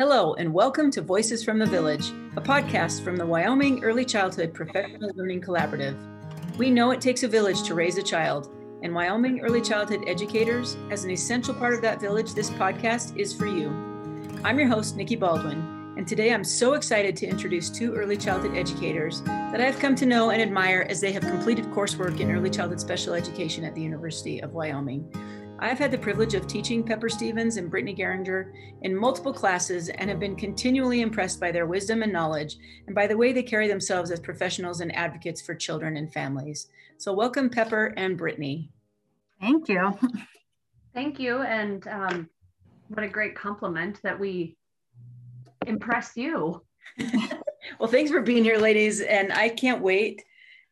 Hello, and welcome to Voices from the Village, a podcast from the Wyoming Early Childhood Professional Learning Collaborative. We know it takes a village to raise a child, and Wyoming Early Childhood Educators, as an essential part of that village, this podcast is for you. I'm your host, Nikki Baldwin, and today I'm so excited to introduce two early childhood educators that I've come to know and admire as they have completed coursework in early childhood special education at the University of Wyoming. I've had the privilege of teaching Pepper Stevens and Brittany Geringer in multiple classes and have been continually impressed by their wisdom and knowledge and by the way they carry themselves as professionals and advocates for children and families. So, welcome, Pepper and Brittany. Thank you. Thank you. And um, what a great compliment that we impress you. well, thanks for being here, ladies. And I can't wait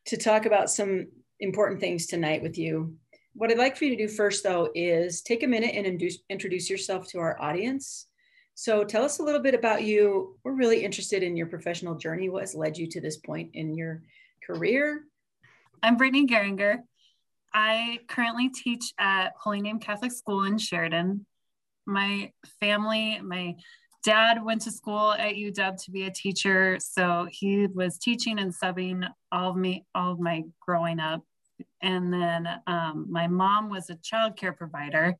to talk about some important things tonight with you what I'd like for you to do first, though, is take a minute and induce, introduce yourself to our audience. So tell us a little bit about you. We're really interested in your professional journey. What has led you to this point in your career? I'm Brittany Geringer. I currently teach at Holy Name Catholic School in Sheridan. My family, my dad went to school at UW to be a teacher, so he was teaching and subbing all of me, all of my growing up. And then um, my mom was a childcare provider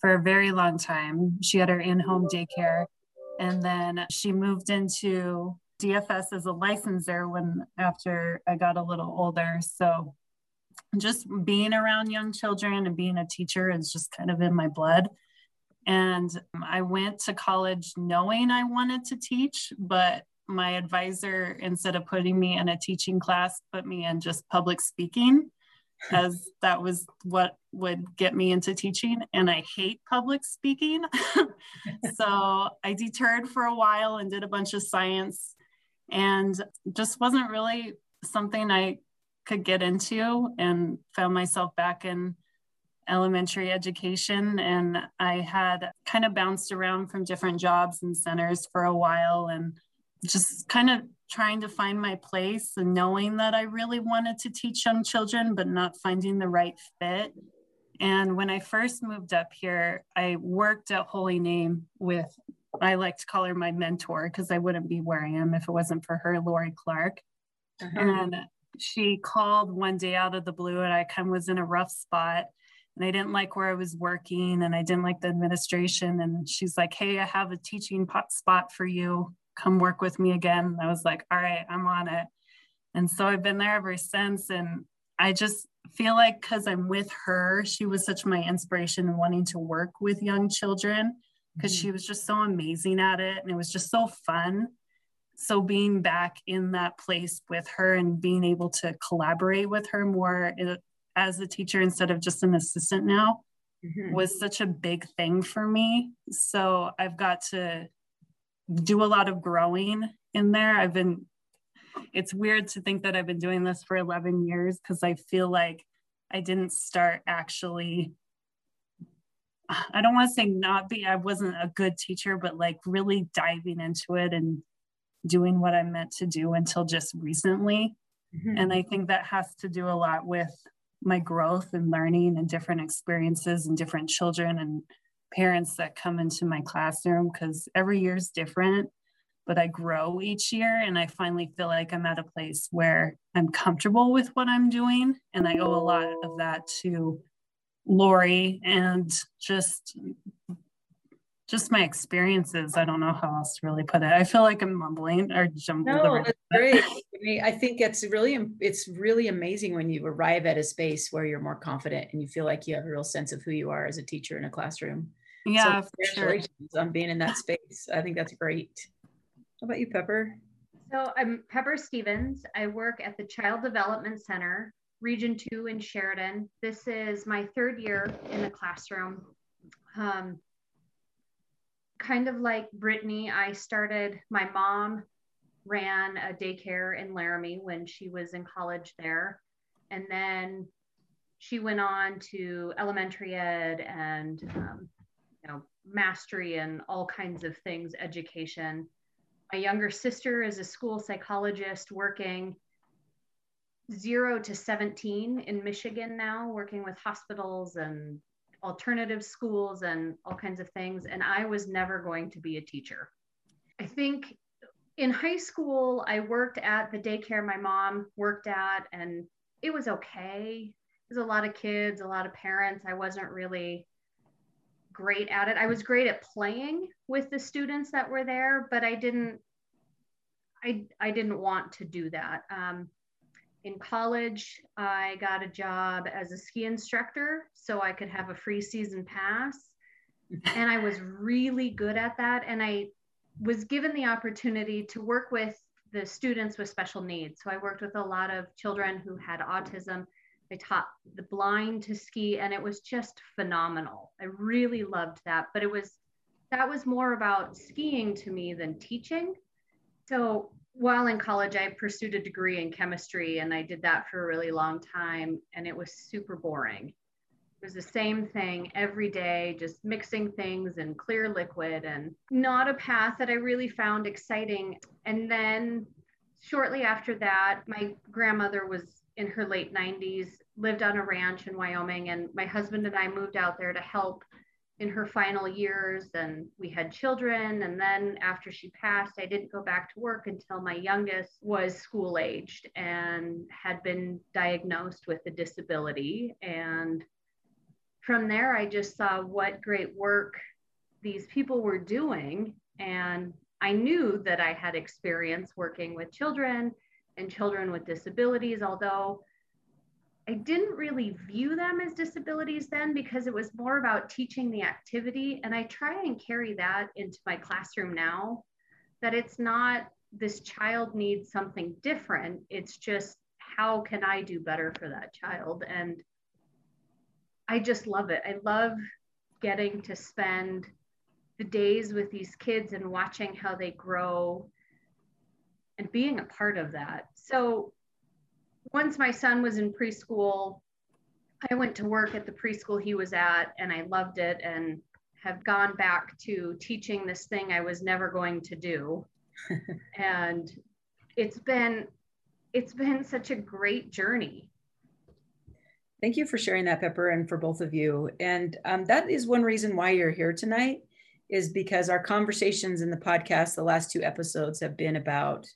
for a very long time. She had her in home daycare. And then she moved into DFS as a licensor when after I got a little older. So just being around young children and being a teacher is just kind of in my blood. And I went to college knowing I wanted to teach, but my advisor, instead of putting me in a teaching class, put me in just public speaking as that was what would get me into teaching. And I hate public speaking. so I deterred for a while and did a bunch of science and just wasn't really something I could get into and found myself back in elementary education. And I had kind of bounced around from different jobs and centers for a while and just kind of trying to find my place and knowing that I really wanted to teach young children, but not finding the right fit. And when I first moved up here, I worked at Holy Name with, I like to call her my mentor because I wouldn't be where I am if it wasn't for her, Lori Clark. Uh-huh. And she called one day out of the blue, and I kind of was in a rough spot. And I didn't like where I was working, and I didn't like the administration. And she's like, Hey, I have a teaching spot for you come work with me again. I was like, all right, I'm on it. And so I've been there ever since. And I just feel like because I'm with her, she was such my inspiration in wanting to work with young children because mm-hmm. she was just so amazing at it. And it was just so fun. So being back in that place with her and being able to collaborate with her more eh, as a teacher instead of just an assistant now mm-hmm. was such a big thing for me. So I've got to do a lot of growing in there. I've been, it's weird to think that I've been doing this for 11 years because I feel like I didn't start actually. I don't want to say not be, I wasn't a good teacher, but like really diving into it and doing what I meant to do until just recently. Mm-hmm. And I think that has to do a lot with my growth and learning and different experiences and different children and parents that come into my classroom because every year is different but I grow each year and I finally feel like I'm at a place where I'm comfortable with what I'm doing. And I owe a lot of that to Lori and just just my experiences. I don't know how else to really put it. I feel like I'm mumbling or jumbling. No, that's great. I think it's really it's really amazing when you arrive at a space where you're more confident and you feel like you have a real sense of who you are as a teacher in a classroom. Yeah, so congratulations sure. on being in that space. I think that's great. How about you, Pepper? So I'm Pepper Stevens. I work at the Child Development Center, Region 2 in Sheridan. This is my third year in the classroom. Um, kind of like Brittany, I started, my mom ran a daycare in Laramie when she was in college there. And then she went on to elementary ed and um, you know mastery and all kinds of things education my younger sister is a school psychologist working zero to 17 in michigan now working with hospitals and alternative schools and all kinds of things and i was never going to be a teacher I think in high school, I worked at the daycare my mom worked at, and it was okay. There's a lot of kids, a lot of parents. I wasn't really great at it. I was great at playing with the students that were there, but I didn't I, I didn't want to do that. Um, in college, I got a job as a ski instructor so I could have a free season pass. and I was really good at that. And I was given the opportunity to work with the students with special needs. So I worked with a lot of children who had autism. I taught the blind to ski, and it was just phenomenal. I really loved that. But it was that was more about skiing to me than teaching. So while in college, I pursued a degree in chemistry and I did that for a really long time, and it was super boring. It was the same thing every day, just mixing things in clear liquid and not a path that I really found exciting. And then shortly after that, my grandmother was in her late 90s, lived on a ranch in Wyoming, and my husband and I moved out there to help in her final years and we had children and then after she passed i didn't go back to work until my youngest was school aged and had been diagnosed with a disability. And from there i just saw what great work these people were doing and i knew that i had experience working with children and children with disabilities although I didn't really view them as disabilities then because it was more about teaching the activity. And I try and carry that into my classroom now that it's not this child needs something different. It's just how can I do better for that child? And I just love it. I love getting to spend the days with these kids and watching how they grow and being a part of that. So once my son was in preschool, I went to work at the preschool he was at and I loved it and have gone back to teaching this thing I was never going to do. and it's been it's been such a great journey. Thank you for sharing that, Pepper, and for both of you. And um, that is one reason why you're here tonight, is because our conversations in the podcast, the last two episodes, have been about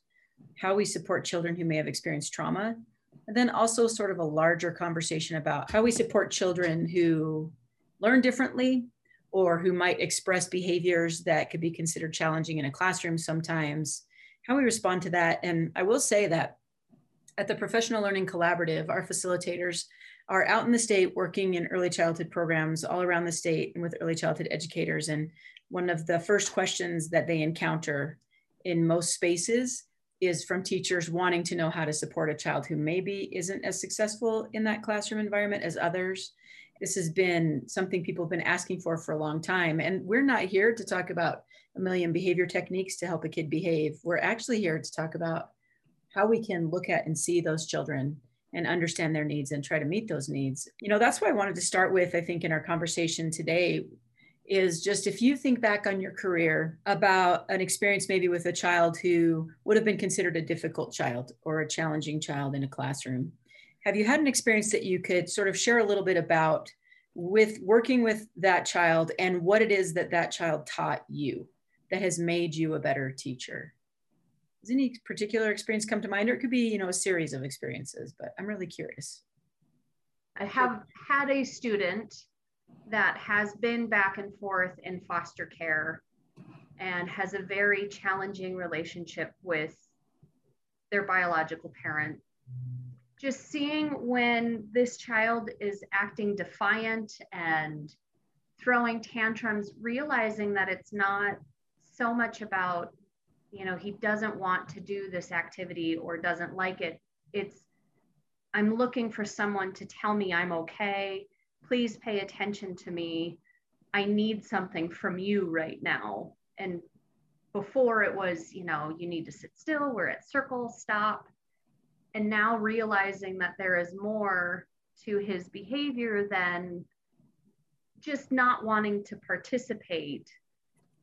how we support children who may have experienced trauma and then also sort of a larger conversation about how we support children who learn differently or who might express behaviors that could be considered challenging in a classroom sometimes, how we respond to that. And I will say that at the Professional Learning Collaborative, our facilitators are out in the state working in early childhood programs all around the state and with early childhood educators. And one of the first questions that they encounter in most spaces is from teachers wanting to know how to support a child who maybe isn't as successful in that classroom environment as others. This has been something people have been asking for for a long time. And we're not here to talk about a million behavior techniques to help a kid behave. We're actually here to talk about how we can look at and see those children and understand their needs and try to meet those needs. You know, that's why I wanted to start with, I think, in our conversation today is just if you think back on your career about an experience maybe with a child who would have been considered a difficult child or a challenging child in a classroom have you had an experience that you could sort of share a little bit about with working with that child and what it is that that child taught you that has made you a better teacher? Does any particular experience come to mind? Or it could be you know a series of experiences but i'm really curious. I have had a student that has been back and forth in foster care and has a very challenging relationship with their biological parent. Just seeing when this child is acting defiant and throwing tantrums, realizing that it's not so much about, you know, he doesn't want to do this activity or doesn't like it. It's, I'm looking for someone to tell me I'm okay please pay attention to me. I need something from you right now. And before it was, you know, you need to sit still, we're at circle, stop. And now realizing that there is more to his behavior than just not wanting to participate,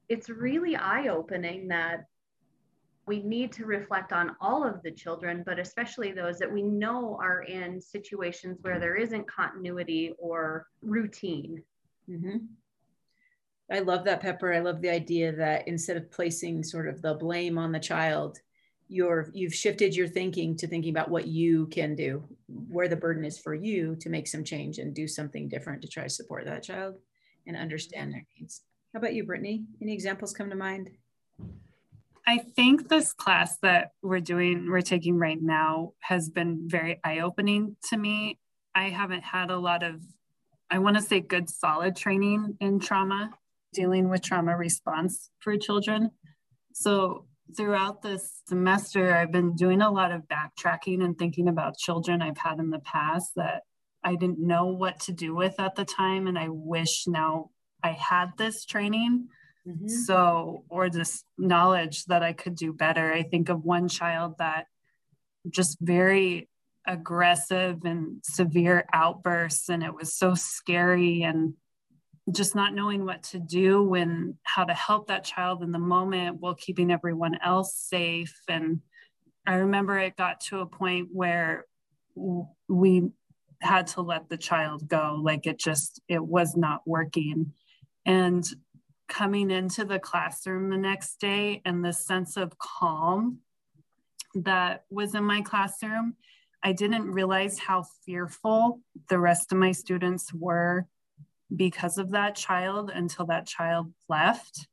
it's really eye opening that we need to reflect on all of the children, but especially those that we know are in situations where there isn't continuity or routine. Mm-hmm. I love that, Pepper. I love the idea that instead of placing sort of the blame on the child, you're you've shifted your thinking to thinking about what you can do, where the burden is for you to make some change and do something different to try to support that child and understand their needs. How about you, Brittany? Any examples come to mind? I think this class that we're doing, we're taking right now, has been very eye opening to me. I haven't had a lot of, I want to say, good solid training in trauma, dealing with trauma response for children. So throughout this semester, I've been doing a lot of backtracking and thinking about children I've had in the past that I didn't know what to do with at the time. And I wish now I had this training Mm-hmm. So, or this knowledge that I could do better. I think of one child that just very aggressive and severe outbursts, and it was so scary and just not knowing what to do and how to help that child in the moment while keeping everyone else safe. And I remember it got to a point where we had to let the child go. Like it just, it was not working. And coming into the classroom the next day and the sense of calm that was in my classroom, I didn't realize how fearful the rest of my students were because of that child until that child left.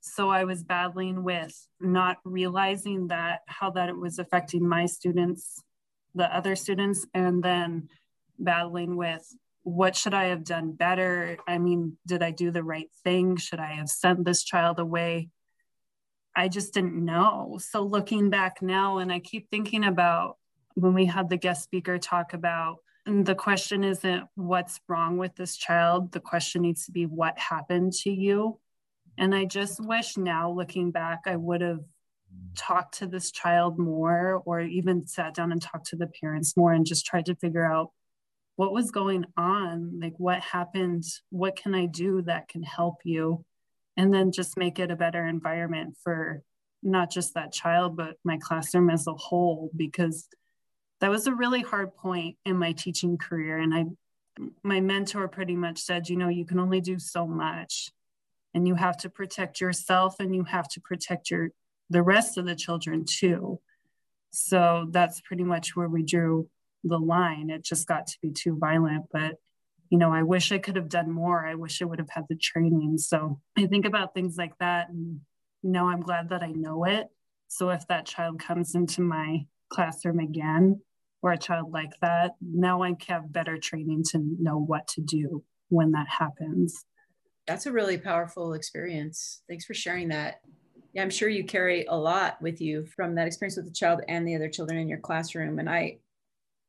So I was battling with not realizing that how that it was affecting my students, the other students, and then battling with what should I have done better? I mean, did I do the right thing? Should I have sent this child away? I just didn't know. So looking back now, and I keep thinking about when we had the guest speaker talk about the question isn't what's wrong with this child. The question needs to be what happened to you. And I just wish now, looking back, I would have talked to this child more or even sat down and talked to the parents more and just tried to figure out what was going on like what happened what can i do that can help you? And then just make it a better environment for not just that child but my classroom as a whole because that was a really hard point in my teaching career. And i my mentor pretty much said you know you can only do so much and you have to protect yourself and you have to protect your the rest of the children too. So that's pretty much where we drew the line. It just got to be too violent. But, you know, I wish I could have done more. I wish I would have had the training. So I think about things like that. And, you know, I'm glad that I know it. So if that child comes into my classroom again, or a child like that, now I have better training to know what to do when that happens. That's a really powerful experience. Thanks for sharing that. Yeah, I'm sure you carry a lot with you from that experience with the child and the other children in your classroom. And I,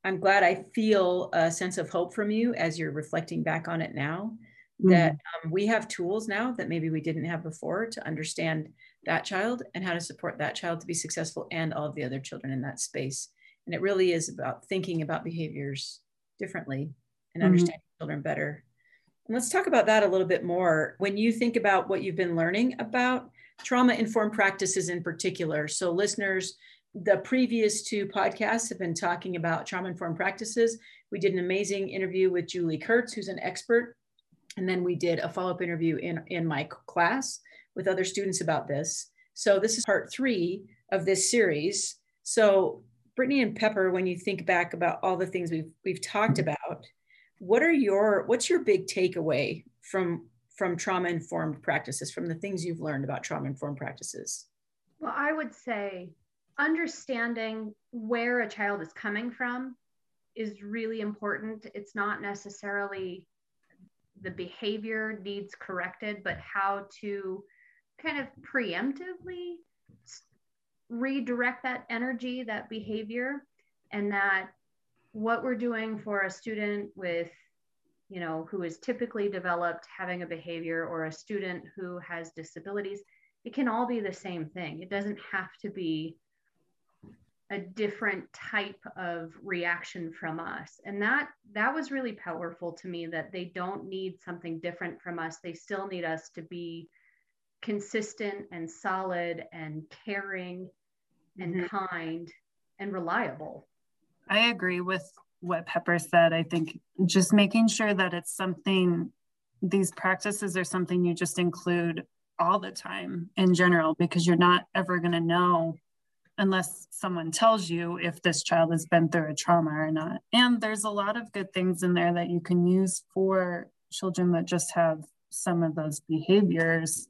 I'm glad I feel a sense of hope from you as you're reflecting back on it now. Mm-hmm. That um, we have tools now that maybe we didn't have before to understand that child and how to support that child to be successful and all of the other children in that space. And it really is about thinking about behaviors differently and mm-hmm. understanding children better. And let's talk about that a little bit more. When you think about what you've been learning about trauma informed practices in particular, so listeners, the previous two podcasts have been talking about trauma informed practices. We did an amazing interview with Julie Kurtz, who's an expert. And then we did a follow up interview in, in my class with other students about this. So, this is part three of this series. So, Brittany and Pepper, when you think back about all the things we've, we've talked about, what are your what's your big takeaway from from trauma informed practices from the things you've learned about trauma informed practices well i would say understanding where a child is coming from is really important. It's not necessarily the behavior needs corrected, but how to kind of preemptively redirect that energy, that behavior, and that what we're doing for a student with, you know, who is typically developed having a behavior or a student who has disabilities, it can all be the same thing. It doesn't have to be a different type of reaction from us. And that that was really powerful to me that they don't need something different from us. They still need us to be consistent and solid and caring and mm-hmm. kind and reliable. I agree with what pepper said. I think just making sure that it's something these practices are something you just include all the time in general because you're not ever going to know unless someone tells you if this child has been through a trauma or not. And there's a lot of good things in there that you can use for children that just have some of those behaviors.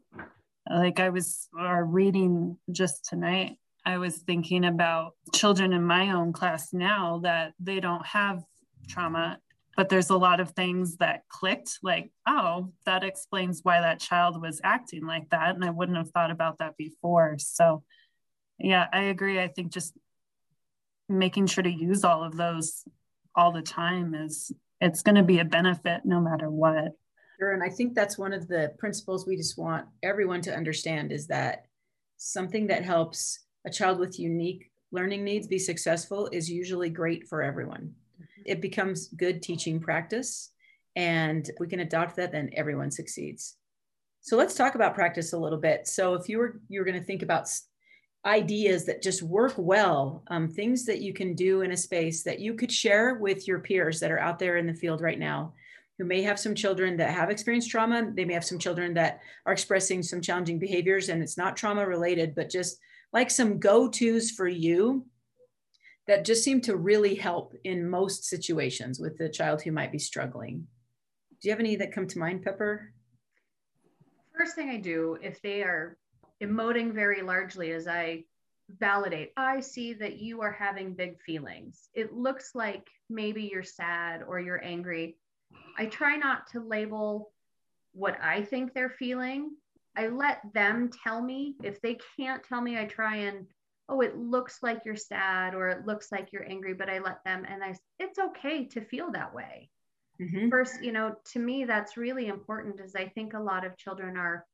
Like I was reading just tonight, I was thinking about children in my own class now that they don't have trauma but there's a lot of things that clicked like oh that explains why that child was acting like that and i wouldn't have thought about that before so yeah i agree i think just making sure to use all of those all the time is it's going to be a benefit no matter what sure and i think that's one of the principles we just want everyone to understand is that something that helps a child with unique learning needs be successful is usually great for everyone mm-hmm. it becomes good teaching practice. And we can adopt that, then everyone succeeds. So let's talk about practice a little bit. So if you were you're going to think about ideas that just work well, um, things that you can do in a space that you could share with your peers that are out there in the field right now, who may have some children that have experienced trauma. They may have some children that are expressing some challenging behaviors, and it's not trauma related, but just like some go tos for you that just seem to really help in most situations with the child who might be struggling. Do you have any that come to mind, Pepper? First thing I do, if they are emoting very largely, as I validate. I see that you are having big feelings. It looks like maybe you're sad or you're angry. I try not to label what I think they're feeling. I let them tell me. If they can't tell me, I try and oh it looks like you're sad or it looks like you're angry but i let them and i it's okay to feel that way mm-hmm. first you know to me that's really important is i think a lot of children are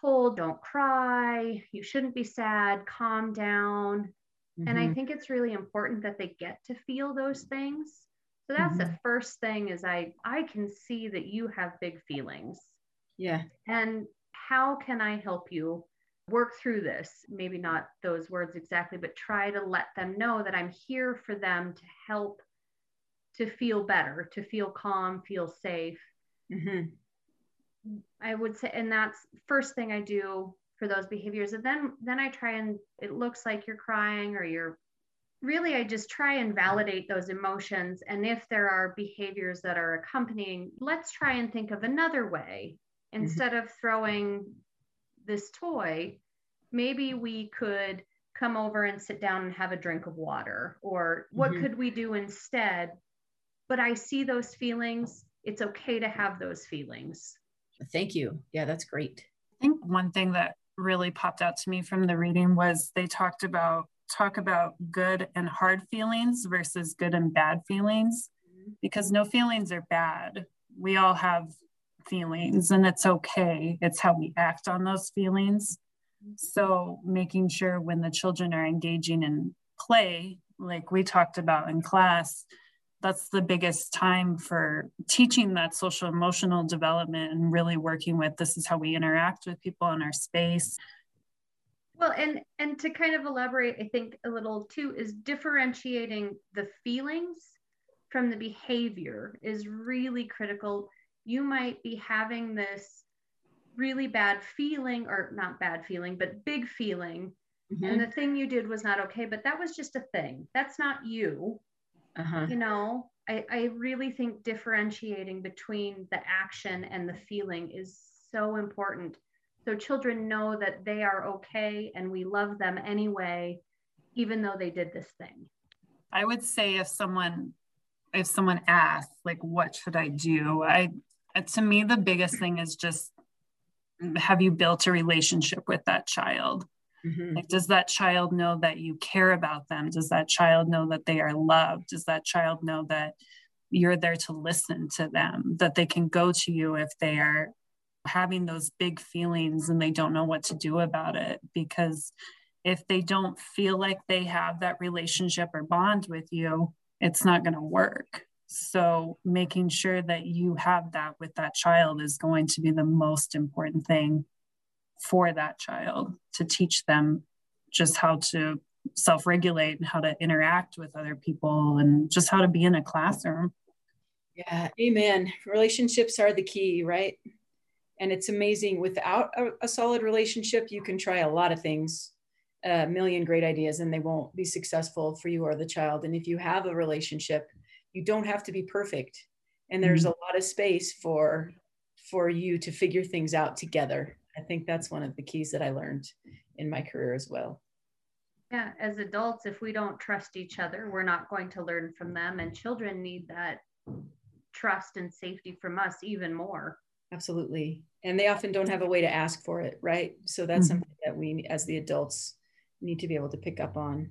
told don't cry you shouldn't be sad calm down mm-hmm. and i mm-hmm. think it's really important that they get to feel those things so that's mm-hmm. the first thing is i i can see that you have big feelings yeah and how can i help you work through this, maybe not those words exactly, but try to let them know that I'm here for them to help to feel better, to feel calm, feel safe. Mm-hmm. I would say, and that's first thing I do for those behaviors. And then, then I try and it looks like you're crying or you're really, I just try and validate those emotions. And if there are behaviors that are accompanying, let's try and think of another way mm-hmm. instead mm-hmm. of throwing this toy, maybe we could come over and sit down and have a drink of water or what mm-hmm. could we do instead but i see those feelings it's okay to have those feelings thank you yeah that's great i think one thing that really popped out to me from the reading was they talked about talk about good and hard feelings versus good and bad feelings mm-hmm. because no feelings are bad we all have feelings and it's okay. It's how we act on those feelings. So making sure when the children are engaging in play, like we talked about in class, that's the biggest time for teaching that social emotional development and really working with this is how we interact with people in our space. Well and and to kind of elaborate i think a little too is differentiating the feelings from the behavior is really critical. You might be having this really bad feeling or not bad feeling but big feeling mm-hmm. and the thing you did was not okay but that was just a thing. That's not you uh-huh. you know I, I really think differentiating between the action and the feeling is so important so children know that they are okay and we love them anyway even though they did this thing i would say if someone if someone asks like what should i do i to me, the biggest thing is just have you built a relationship with that child? Mm-hmm. Like, does that child know that you care about them? Does that child know that they are loved? Does that child know that you're there to listen to them, that they can go to you if they are having those big feelings and they don't know what to do about it? Because if they don't feel like they have that relationship or bond with you, it's not going to work. So, making sure that you have that with that child is going to be the most important thing for that child to teach them just how to self regulate and how to interact with other people and just how to be in a classroom. Yeah, amen. Relationships are the key, right? And it's amazing without a, a solid relationship, you can try a lot of things, a million great ideas, and they won't be successful for you or the child. And if you have a relationship, you don't have to be perfect. And there's mm-hmm. a lot of space for for you to figure things out together. I think that's one of the keys that I learned in my career as well. Yeah, as adults, if we don't trust each other, we're not going to learn from them. And children need that trust and safety from us even more. Absolutely. And they often don't have a way to ask for it, right? So that's mm-hmm. something that we, as the adults, need to be able to pick up on.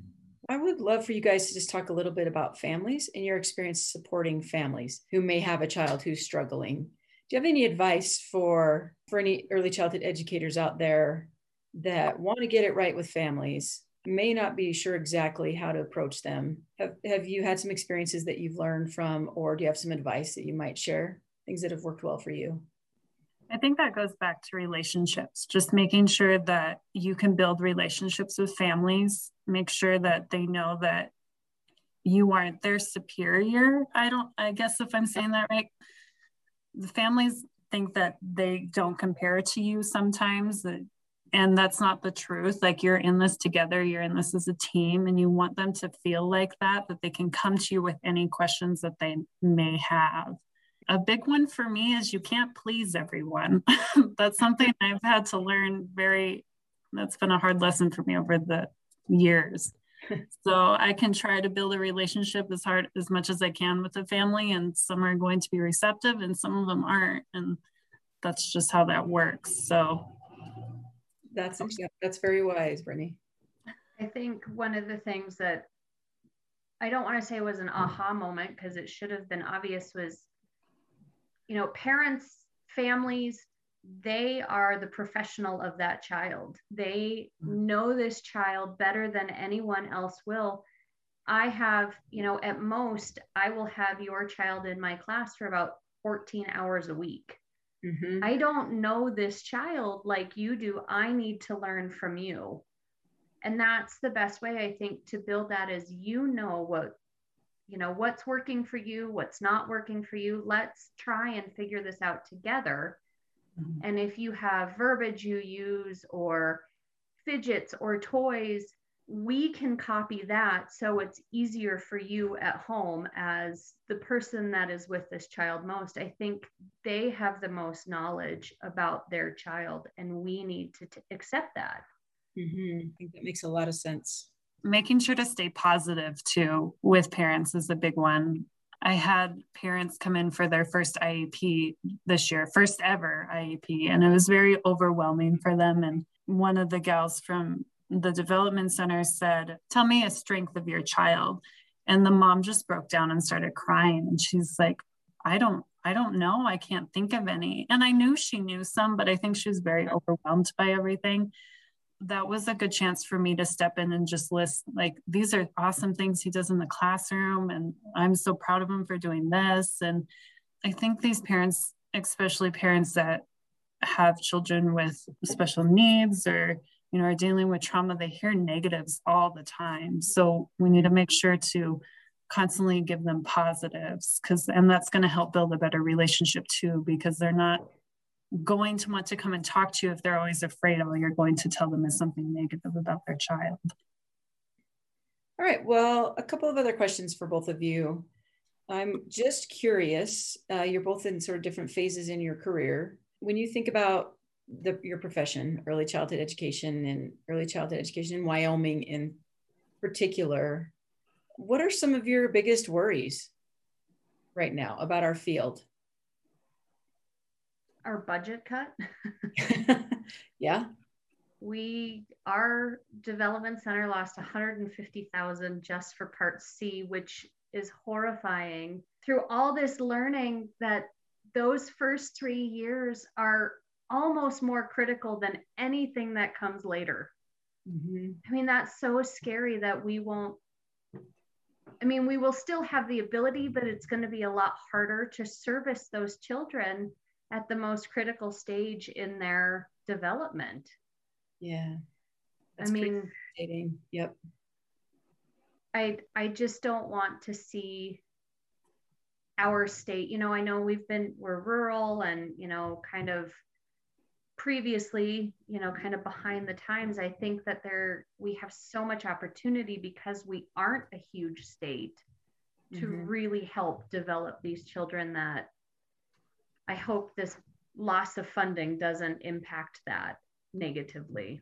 I would love for you guys to just talk a little bit about families and your experience supporting families who may have a child who's struggling. Do you have any advice for for any early childhood educators out there that want to get it right with families may not be sure exactly how to approach them. Have, have you had some experiences that you've learned from, or do you have some advice that you might share? Things that have worked well for you? I think that goes back to relationships, just making sure that you can build relationships with families, make sure that they know that you aren't their superior. I don't, I guess if I'm saying that right, the families think that they don't compare to you sometimes, and that's not the truth. Like you're in this together you're in this as a team and you want them to feel like that that they can come to you with any questions that they may have. A big one for me is you can't please everyone. That's something i've had to learn very that's been a hard lesson for me over the years so i can try to build a relationship as hard as much as i can with the family and some are going to be receptive and some of them aren't and that's just how that works so that's that's very wise, Brittany. I think one of the things that I don't want to say was an aha moment because it should have been obvious was, you know, parents, families, they are the professional of that child. They know this child better than anyone else will. I have, you know, at most, I will have your child in my class for about 14 hours a week. Mm-hmm. I don't know this child like you do. I need to learn from you. And that's the best way I think to build that is you know what you know what's working for you, what's not working for you. Let's try and figure this out together. Mm-hmm. And if you have verbiage you use or fidgets or toys we can copy that so it's easier for you at home as the person that is with this child most. I think they have the most knowledge about their child, and we need to t- accept that. Mm-hmm. I think that makes a lot of sense. Making sure to stay positive too with parents is a big one. I had parents come in for their first IEP this year, first ever IEP, and it was very overwhelming for them. And one of the gals from the development center said, Tell me a strength of your child. And the mom just broke down and started crying. And she's like, I don't, I don't know. I can't think of any. And I knew she knew some, but I think she was very overwhelmed by everything. That was a good chance for me to step in and just list like these are awesome things he does in the classroom. And I'm so proud of him for doing this. And I think these parents, especially parents that have children with special needs or you know, are dealing with trauma, they hear negatives all the time. So we need to make sure to constantly give them positives because and that's going to help build a better relationship too because they're not going to want to come and talk to you if they're always afraid all you're going to tell them is something negative about their child. All right, well, a couple of other questions for both of you. I'm just curious, uh, you're both in sort of different phases in your career. When you think about the, your profession, early childhood education and early childhood education in Wyoming in particular, what are some of your biggest worries right now about our field? Our budget cut. yeah. We our development center lost 150,000 just for part C, which is horrifying. Through all this learning that those first 3 years are almost more critical than anything that comes later. Mm-hmm. I mean, that's so scary that we won't. I mean, we will still have the ability, but it's going to be a lot harder to service those children at the most critical stage in their development. Yeah. That's I mean, yep. I I just don't want to see our state. You know, I know we've been we're rural and you know kind of previously, you know, kind of behind the times, I think that there we have so much opportunity because we aren't a huge state to mm-hmm. really help develop these children that I hope this loss of funding doesn't impact that negatively.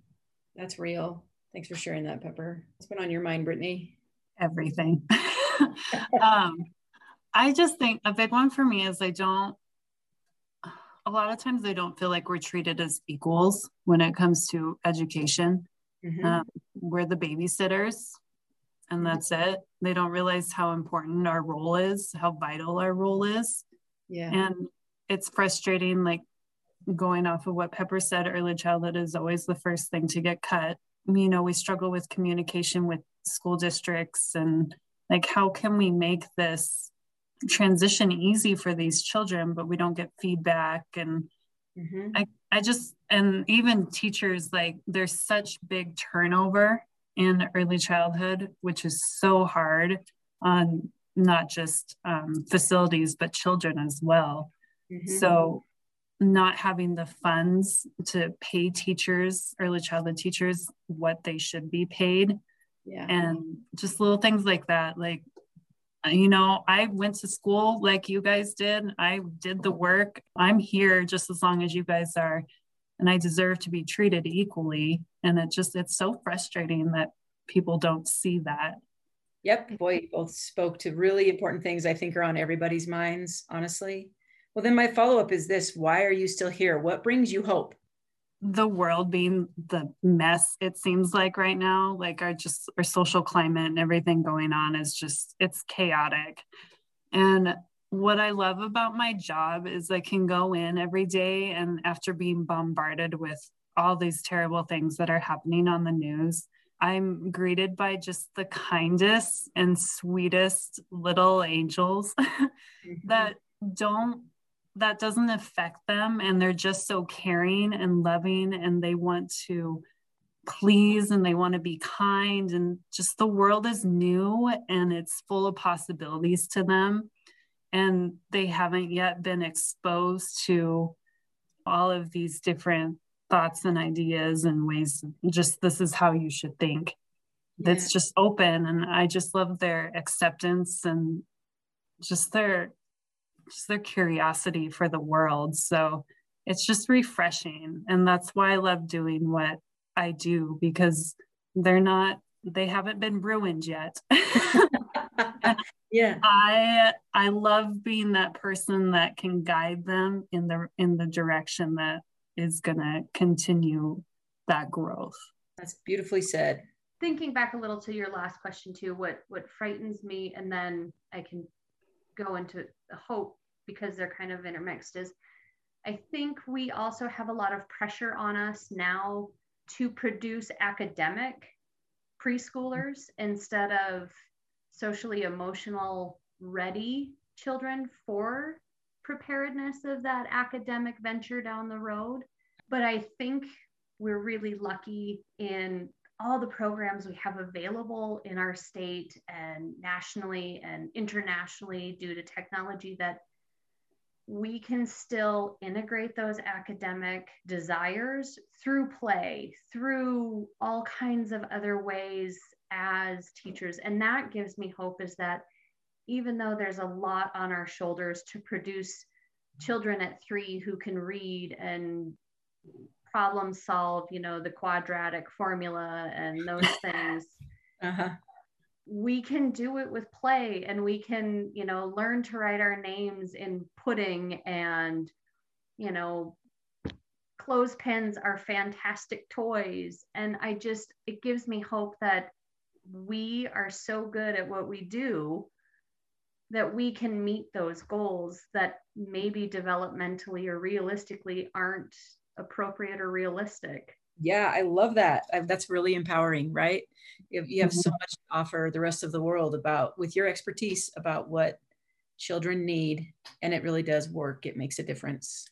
That's real. Thanks for sharing that, Pepper. What's been on your mind, Brittany? Everything. um, I just think a big one for me is I don't, a lot of times I don't feel like we're treated as equals when it comes to education. Mm-hmm. Um, we're the babysitters, and mm-hmm. that's it. They don't realize how important our role is, how vital our role is. Yeah. And it's frustrating, like going off of what Pepper said, early childhood is always the first thing to get cut. You know, we struggle with communication with school districts and like, how can we make this transition easy for these children, but we don't get feedback. And mm-hmm. I, I just, and even teachers, like, there's such big turnover in early childhood, which is so hard on not just um, facilities, but children as well. Mm-hmm. So not having the funds to pay teachers, early childhood teachers, what they should be paid. Yeah. And just little things like that. Like, you know, I went to school like you guys did. I did the work. I'm here just as long as you guys are. And I deserve to be treated equally. And it just, it's so frustrating that people don't see that. Yep. Boy, you both spoke to really important things I think are on everybody's minds, honestly. Well, then my follow up is this why are you still here? What brings you hope? The world being the mess it seems like right now, like our just our social climate and everything going on is just it's chaotic. And what I love about my job is I can go in every day and after being bombarded with all these terrible things that are happening on the news, I'm greeted by just the kindest and sweetest little angels mm-hmm. that don't that doesn't affect them and they're just so caring and loving and they want to please and they want to be kind and just the world is new and it's full of possibilities to them and they haven't yet been exposed to all of these different thoughts and ideas and ways just this is how you should think yeah. just open and i just love their acceptance and just their just their curiosity for the world. So it's just refreshing. And that's why I love doing what I do because they're not, they haven't been ruined yet. yeah. I I love being that person that can guide them in the in the direction that is gonna continue that growth. That's beautifully said. Thinking back a little to your last question too, what what frightens me, and then I can go into the hope because they're kind of intermixed is I think we also have a lot of pressure on us now to produce academic preschoolers instead of socially emotional ready children for preparedness of that academic venture down the road. But I think we're really lucky in all the programs we have available in our state and nationally and internationally due to technology that we can still integrate those academic desires through play, through all kinds of other ways as teachers. And that gives me hope is that even though there's a lot on our shoulders to produce children at three who can read and problem solve, you know, the quadratic formula and those things. Uh-huh. We can do it with play and we can, you know, learn to write our names in pudding and, you know, clothespins are fantastic toys. And I just, it gives me hope that we are so good at what we do that we can meet those goals that maybe developmentally or realistically aren't appropriate or realistic. Yeah, I love that. I, that's really empowering, right? If you have so mm-hmm. much to offer the rest of the world about with your expertise about what children need, and it really does work. It makes a difference.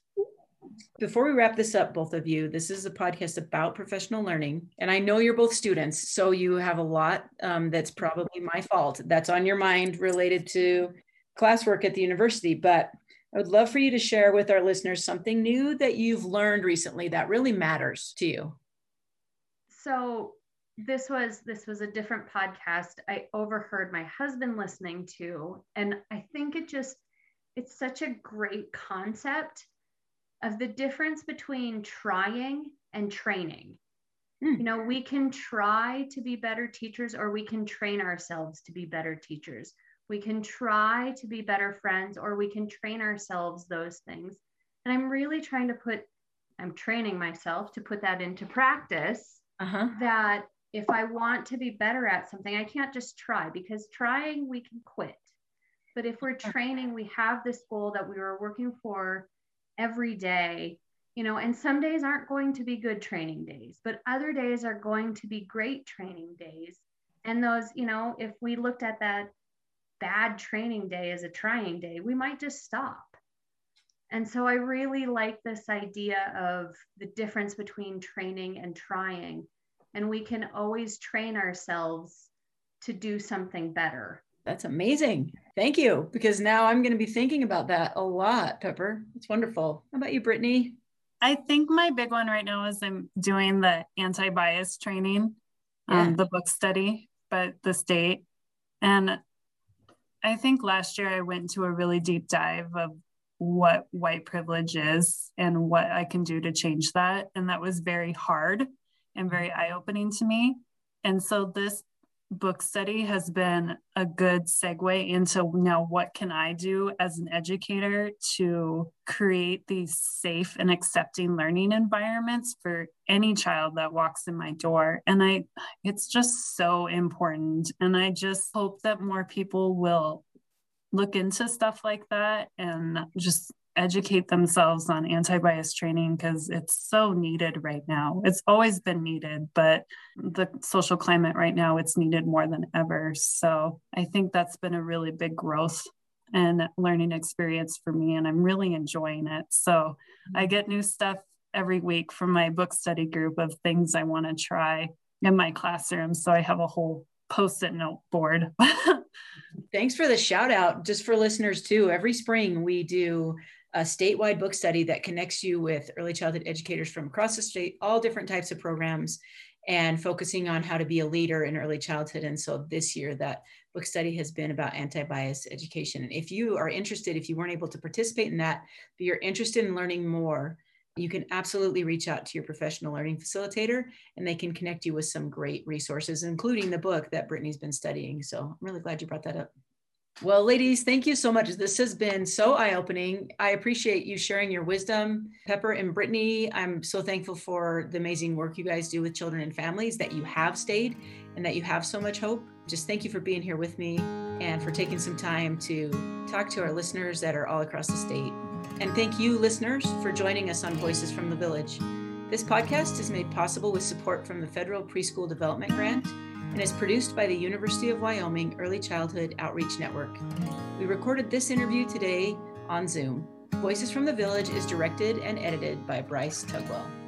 Before we wrap this up, both of you, this is a podcast about professional learning. And I know you're both students, so you have a lot um, that's probably my fault that's on your mind related to classwork at the university. But I would love for you to share with our listeners something new that you've learned recently that really matters to you. So, this was this was a different podcast I overheard my husband listening to and I think it just it's such a great concept of the difference between trying and training. Mm. You know, we can try to be better teachers or we can train ourselves to be better teachers. We can try to be better friends or we can train ourselves those things. And I'm really trying to put, I'm training myself to put that into practice uh-huh. that if I want to be better at something, I can't just try because trying we can quit. But if we're training, we have this goal that we were working for every day, you know, and some days aren't going to be good training days, but other days are going to be great training days. And those, you know, if we looked at that bad training day is a trying day, we might just stop. And so I really like this idea of the difference between training and trying. And we can always train ourselves to do something better. That's amazing. Thank you. Because now I'm going to be thinking about that a lot, Pepper. It's wonderful. How about you, Brittany? I think my big one right now is I'm doing the anti bias training, yeah. um, the book study, but the state. And I think last year I went into a really deep dive of what white privilege is and what I can do to change that. And that was very hard and very eye opening to me. And so this book study has been a good segue into now what can I do as an educator to create these safe and accepting learning environments for any child that walks in my door. And I it's just so important. And I just hope that more people will look into stuff like that and just educate themselves on anti-bias training because it's so needed right now. It's always been needed but the social climate right now it's needed more than ever. So i think that's been a really big growth and learning experience for me and i'm really enjoying it. So i mm-hmm. get new stuff every week from my book study group of things i want to try in my classroom so i have a whole post-it note board Thanks for the shout out. Just for listeners too, every spring we do a statewide book study that connects you with early childhood educators from across the state, all different types of programs, and focusing on how to be a leader in early childhood. And so this year, that book study has been about anti bias education. And if you are interested, if you weren't able to participate in that, but you're interested in learning more, you can absolutely reach out to your professional learning facilitator and they can connect you with some great resources, including the book that Brittany's been studying. So I'm really glad you brought that up. Well, ladies, thank you so much. This has been so eye opening. I appreciate you sharing your wisdom. Pepper and Brittany, I'm so thankful for the amazing work you guys do with children and families, that you have stayed and that you have so much hope. Just thank you for being here with me and for taking some time to talk to our listeners that are all across the state. And thank you, listeners, for joining us on Voices from the Village. This podcast is made possible with support from the Federal Preschool Development Grant and is produced by the University of Wyoming Early Childhood Outreach Network. We recorded this interview today on Zoom. Voices from the Village is directed and edited by Bryce Tugwell.